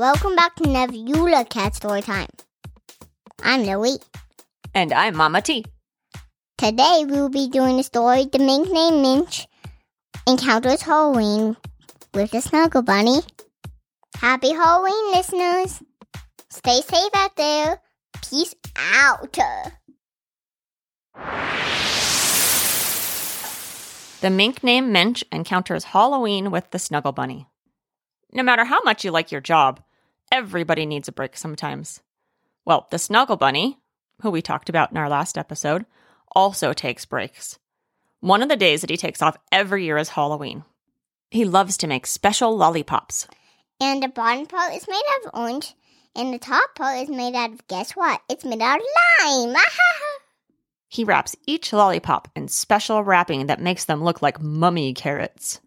Welcome back to Nebula Cat Story Time. I'm Louie. And I'm Mama T. Today we will be doing the story The Mink Named Minch Encounters Halloween with the Snuggle Bunny. Happy Halloween, listeners! Stay safe out there. Peace out. The mink named Minch encounters Halloween with the Snuggle Bunny. No matter how much you like your job, everybody needs a break sometimes. Well, the Snuggle Bunny, who we talked about in our last episode, also takes breaks. One of the days that he takes off every year is Halloween. He loves to make special lollipops. And the bottom part is made out of orange, and the top part is made out of guess what? It's made out of lime. He wraps each lollipop in special wrapping that makes them look like mummy carrots.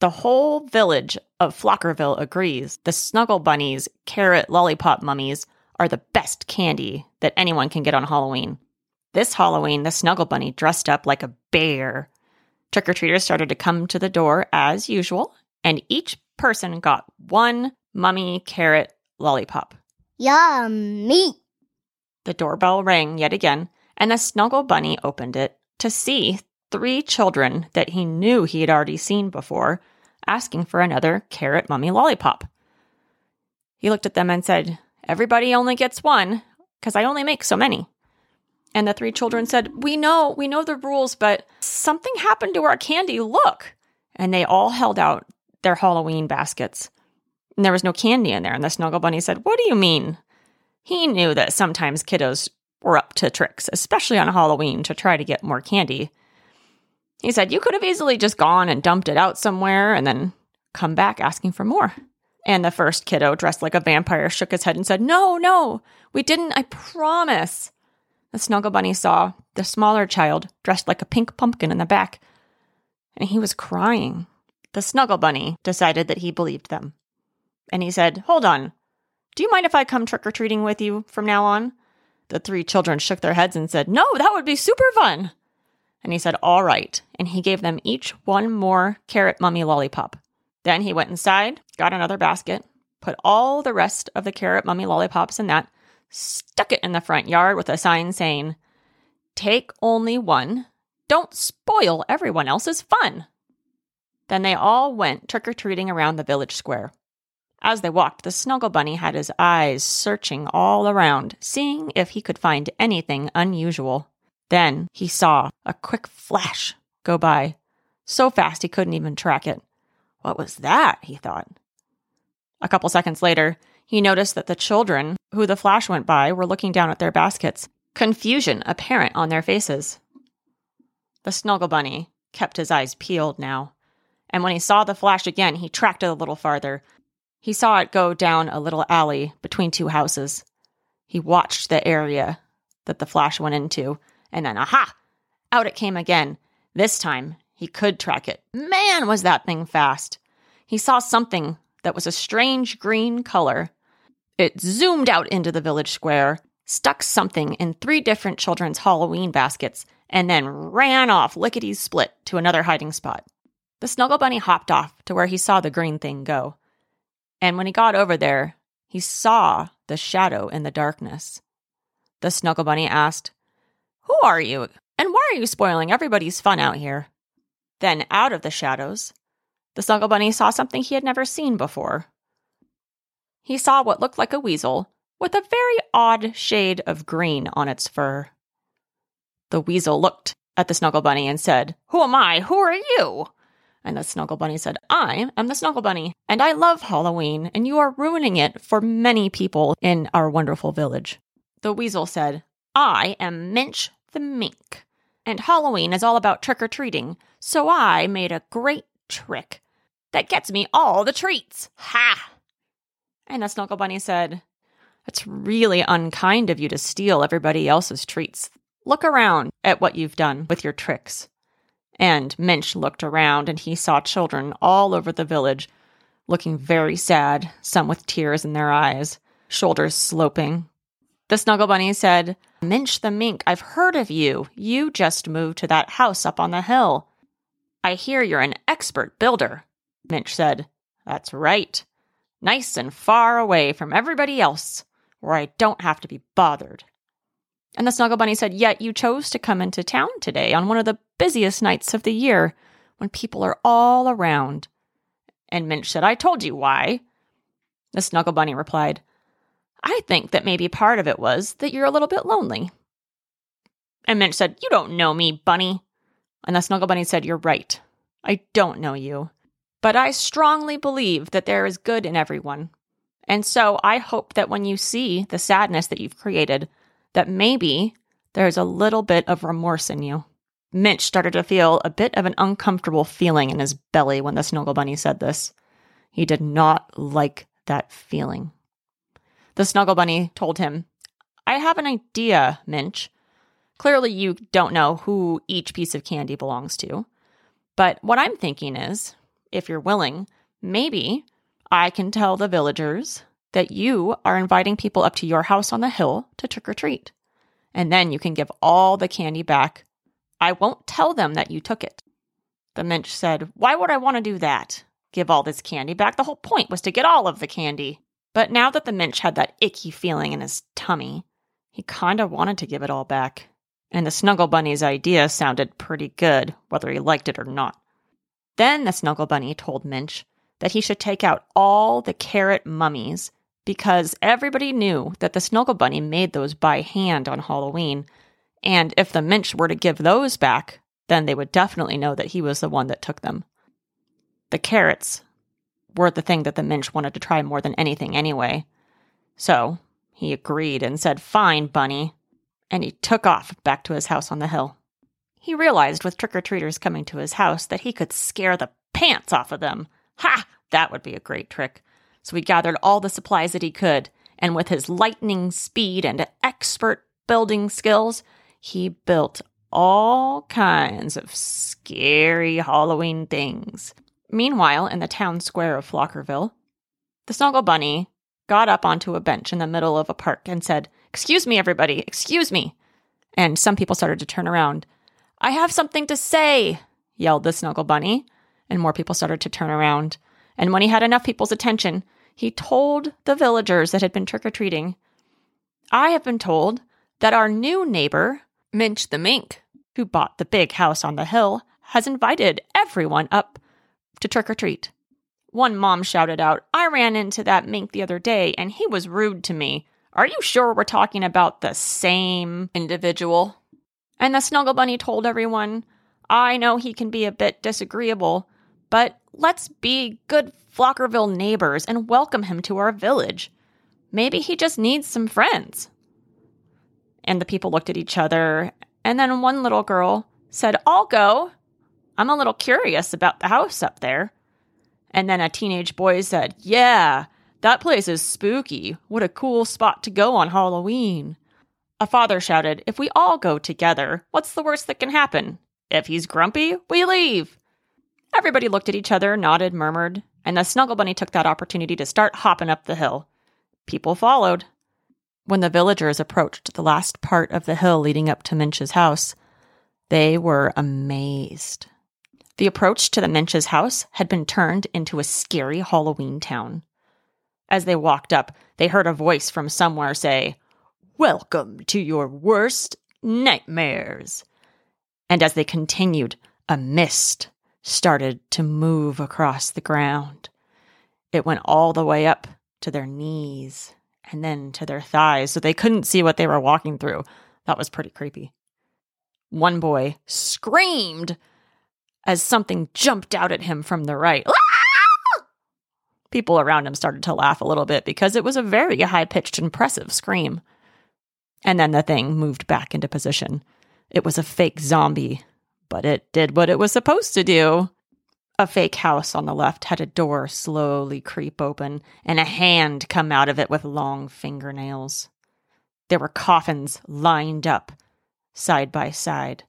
The whole village of Flockerville agrees the Snuggle Bunny's carrot lollipop mummies are the best candy that anyone can get on Halloween. This Halloween, the Snuggle Bunny dressed up like a bear. Trick or treaters started to come to the door as usual, and each person got one mummy carrot lollipop. Yummy! The doorbell rang yet again, and the Snuggle Bunny opened it to see three children that he knew he had already seen before asking for another carrot mummy lollipop. He looked at them and said, Everybody only gets one, because I only make so many. And the three children said, We know, we know the rules, but something happened to our candy. Look. And they all held out their Halloween baskets. And there was no candy in there. And the Snuggle Bunny said, What do you mean? He knew that sometimes kiddos were up to tricks, especially on Halloween, to try to get more candy. He said, You could have easily just gone and dumped it out somewhere and then come back asking for more. And the first kiddo, dressed like a vampire, shook his head and said, No, no, we didn't, I promise. The Snuggle Bunny saw the smaller child dressed like a pink pumpkin in the back, and he was crying. The Snuggle Bunny decided that he believed them. And he said, Hold on. Do you mind if I come trick or treating with you from now on? The three children shook their heads and said, No, that would be super fun. And he said, All right. And he gave them each one more carrot mummy lollipop. Then he went inside, got another basket, put all the rest of the carrot mummy lollipops in that, stuck it in the front yard with a sign saying, Take only one. Don't spoil everyone else's fun. Then they all went trick or treating around the village square. As they walked, the Snuggle Bunny had his eyes searching all around, seeing if he could find anything unusual. Then he saw a quick flash go by, so fast he couldn't even track it. What was that? he thought. A couple seconds later, he noticed that the children who the flash went by were looking down at their baskets, confusion apparent on their faces. The Snuggle Bunny kept his eyes peeled now, and when he saw the flash again, he tracked it a little farther. He saw it go down a little alley between two houses. He watched the area that the flash went into, and then, aha! Out it came again. This time, he could track it. Man, was that thing fast! He saw something that was a strange green color. It zoomed out into the village square, stuck something in three different children's Halloween baskets, and then ran off lickety split to another hiding spot. The Snuggle Bunny hopped off to where he saw the green thing go. And when he got over there, he saw the shadow in the darkness. The Snuggle Bunny asked, Who are you? And why are you spoiling everybody's fun out here? Then, out of the shadows, the Snuggle Bunny saw something he had never seen before. He saw what looked like a weasel with a very odd shade of green on its fur. The weasel looked at the Snuggle Bunny and said, Who am I? Who are you? And the Snuggle Bunny said, I am the Snuggle Bunny, and I love Halloween, and you are ruining it for many people in our wonderful village. The weasel said, I am Minch the Mink, and Halloween is all about trick or treating, so I made a great trick that gets me all the treats. Ha! And the Snuggle Bunny said, It's really unkind of you to steal everybody else's treats. Look around at what you've done with your tricks. And Minch looked around and he saw children all over the village looking very sad, some with tears in their eyes, shoulders sloping. The Snuggle Bunny said, Minch the Mink, I've heard of you. You just moved to that house up on the hill. I hear you're an expert builder. Minch said, That's right. nice and far away from everybody else, where I don't have to be bothered. And the Snuggle Bunny said, Yet you chose to come into town today on one of the busiest nights of the year when people are all around. And Minch said, I told you why. The Snuggle Bunny replied, I think that maybe part of it was that you're a little bit lonely. And Minch said, You don't know me, Bunny. And the Snuggle Bunny said, You're right. I don't know you. But I strongly believe that there is good in everyone. And so I hope that when you see the sadness that you've created, that maybe there's a little bit of remorse in you. Minch started to feel a bit of an uncomfortable feeling in his belly when the Snuggle Bunny said this. He did not like that feeling. The Snuggle Bunny told him, I have an idea, Minch. Clearly, you don't know who each piece of candy belongs to. But what I'm thinking is, if you're willing, maybe I can tell the villagers that you are inviting people up to your house on the hill to trick or treat. And then you can give all the candy back. I won't tell them that you took it. The Minch said, Why would I want to do that? Give all this candy back? The whole point was to get all of the candy. But now that the Minch had that icky feeling in his tummy, he kind of wanted to give it all back. And the Snuggle Bunny's idea sounded pretty good, whether he liked it or not. Then the Snuggle Bunny told Minch that he should take out all the carrot mummies because everybody knew that the Snuggle Bunny made those by hand on Halloween. And if the Minch were to give those back, then they would definitely know that he was the one that took them. The carrots were the thing that the Minch wanted to try more than anything anyway. So he agreed and said, Fine, Bunny. And he took off back to his house on the hill. He realized with trick or treaters coming to his house that he could scare the pants off of them. Ha! That would be a great trick. So he gathered all the supplies that he could, and with his lightning speed and expert building skills, he built all kinds of scary Halloween things. Meanwhile, in the town square of Flockerville, the Snuggle Bunny got up onto a bench in the middle of a park and said, Excuse me, everybody, excuse me. And some people started to turn around. I have something to say, yelled the Snuggle Bunny, and more people started to turn around. And when he had enough people's attention, he told the villagers that had been trick or treating, I have been told that our new neighbor, Minch the Mink, who bought the big house on the hill, has invited everyone up to trick or treat. One mom shouted out, I ran into that mink the other day and he was rude to me. Are you sure we're talking about the same individual? And the Snuggle Bunny told everyone, I know he can be a bit disagreeable, but let's be good Flockerville neighbors and welcome him to our village. Maybe he just needs some friends. And the people looked at each other, and then one little girl said, I'll go. I'm a little curious about the house up there. And then a teenage boy said, Yeah, that place is spooky. What a cool spot to go on Halloween. A father shouted, If we all go together, what's the worst that can happen? If he's grumpy, we leave. Everybody looked at each other, nodded, murmured, and the Snuggle Bunny took that opportunity to start hopping up the hill. People followed. When the villagers approached the last part of the hill leading up to Minch's house, they were amazed. The approach to the Minch's house had been turned into a scary Halloween town. As they walked up, they heard a voice from somewhere say, Welcome to your worst nightmares. And as they continued, a mist started to move across the ground. It went all the way up to their knees and then to their thighs, so they couldn't see what they were walking through. That was pretty creepy. One boy screamed as something jumped out at him from the right. Ah! People around him started to laugh a little bit because it was a very high pitched, impressive scream. And then the thing moved back into position. It was a fake zombie, but it did what it was supposed to do. A fake house on the left had a door slowly creep open and a hand come out of it with long fingernails. There were coffins lined up, side by side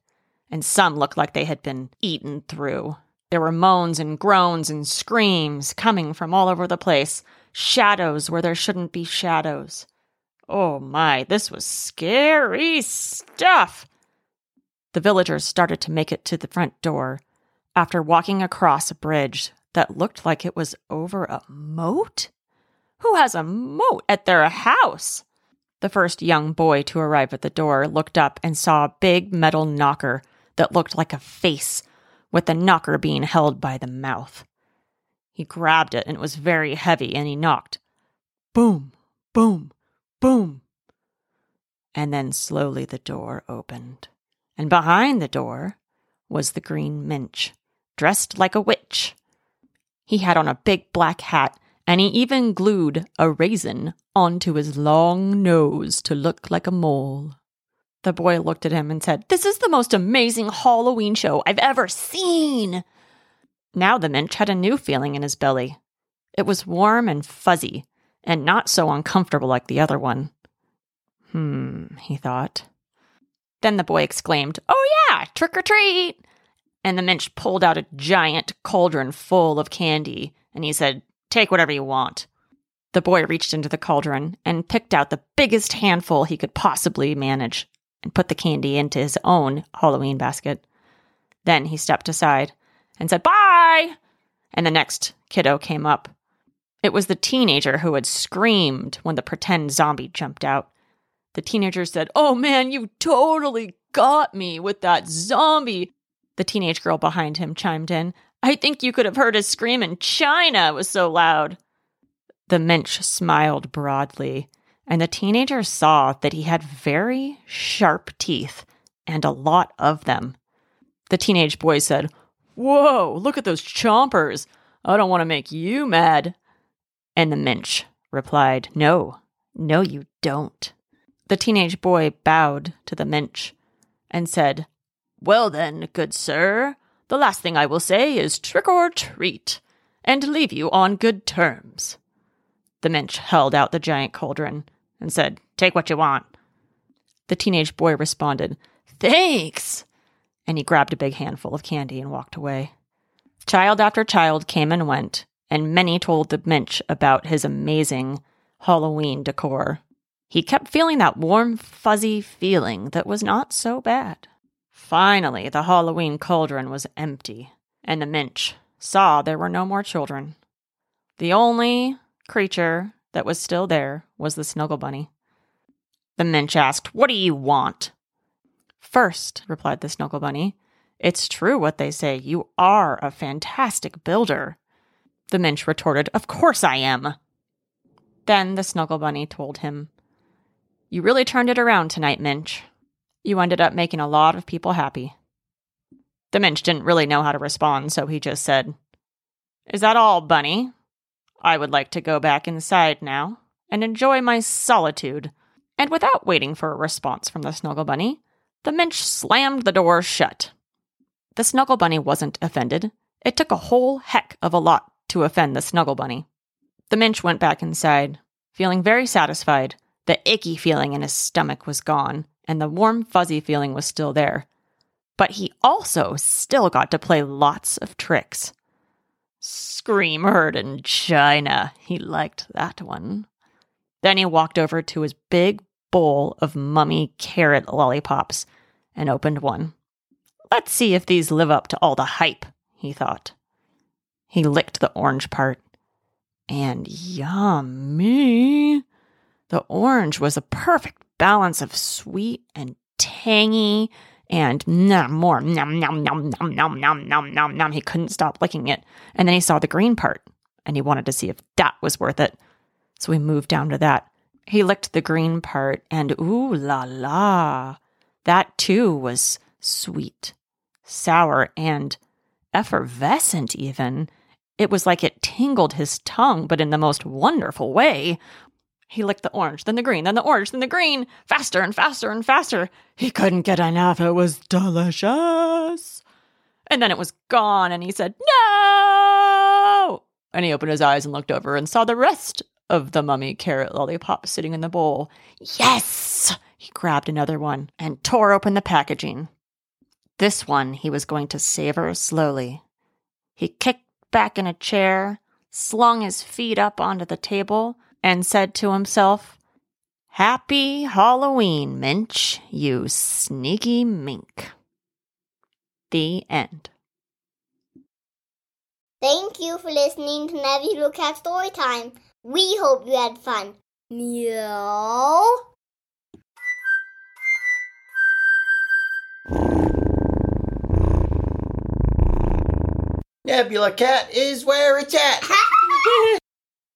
and some looked like they had been eaten through. There were moans and groans and screams coming from all over the place, shadows where there shouldn't be shadows. Oh my, this was scary stuff. The villagers started to make it to the front door after walking across a bridge that looked like it was over a moat. Who has a moat at their house? The first young boy to arrive at the door looked up and saw a big metal knocker that looked like a face, with the knocker being held by the mouth. He grabbed it and it was very heavy and he knocked. Boom, boom, boom. And then slowly the door opened. And behind the door was the green minch, dressed like a witch. He had on a big black hat and he even glued a raisin onto his long nose to look like a mole. The boy looked at him and said, This is the most amazing Halloween show I've ever seen. Now the Minch had a new feeling in his belly. It was warm and fuzzy, and not so uncomfortable like the other one. Hmm, he thought. Then the boy exclaimed, Oh, yeah, trick or treat! And the Minch pulled out a giant cauldron full of candy, and he said, Take whatever you want. The boy reached into the cauldron and picked out the biggest handful he could possibly manage and put the candy into his own Halloween basket. Then he stepped aside and said, Bye! And the next kiddo came up. It was the teenager who had screamed when the pretend zombie jumped out. The teenager said, Oh man, you totally got me with that zombie. The teenage girl behind him chimed in, I think you could have heard his scream in China. It was so loud. The Minch smiled broadly, and the teenager saw that he had very sharp teeth and a lot of them. The teenage boy said, Whoa, look at those chompers. I don't want to make you mad. And the Minch replied, No, no, you don't. The teenage boy bowed to the Minch and said, Well then, good sir, the last thing I will say is trick or treat, and leave you on good terms. The Minch held out the giant cauldron and said, Take what you want. The teenage boy responded, Thanks! And he grabbed a big handful of candy and walked away. Child after child came and went, and many told the Minch about his amazing Halloween decor. He kept feeling that warm, fuzzy feeling that was not so bad. Finally, the Halloween cauldron was empty, and the Minch saw there were no more children. The only creature that was still there was the Snuggle Bunny. The Minch asked, What do you want? First, replied the Snuggle Bunny, it's true what they say. You are a fantastic builder. The Minch retorted, Of course I am. Then the Snuggle Bunny told him, You really turned it around tonight, Minch you ended up making a lot of people happy. The Minch didn't really know how to respond, so he just said, Is that all, Bunny? I would like to go back inside now and enjoy my solitude. And without waiting for a response from the Snuggle Bunny, the Minch slammed the door shut. The Snuggle Bunny wasn't offended. It took a whole heck of a lot to offend the Snuggle Bunny. The Minch went back inside, feeling very satisfied. The icky feeling in his stomach was gone, and the warm, fuzzy feeling was still there. But he also still got to play lots of tricks. Scream heard in China. He liked that one. Then he walked over to his big bowl of mummy carrot lollipops and opened one. Let's see if these live up to all the hype, he thought. He licked the orange part. And yummy! The orange was a perfect balance of sweet and tangy and nom more nom nom nom nom nom nom nom nom nom. He couldn't stop licking it. And then he saw the green part and he wanted to see if that was worth it. So he moved down to that. He licked the green part and ooh la la. That too was sweet, sour, and effervescent even. It was like it tingled his tongue, but in the most wonderful way. He licked the orange, then the green, then the orange, then the green, faster and faster and faster. He couldn't get enough. It was delicious. And then it was gone, and he said, No! And he opened his eyes and looked over and saw the rest of the mummy carrot lollipop sitting in the bowl. Yes! He grabbed another one and tore open the packaging. This one he was going to savor slowly. He kicked back in a chair, slung his feet up onto the table, and said to himself, Happy Halloween, Minch, you sneaky mink. The end. Thank you for listening to Nebby's Little Cat Story Time. We hope you had fun. Meow. Nebula Cat is where it's at.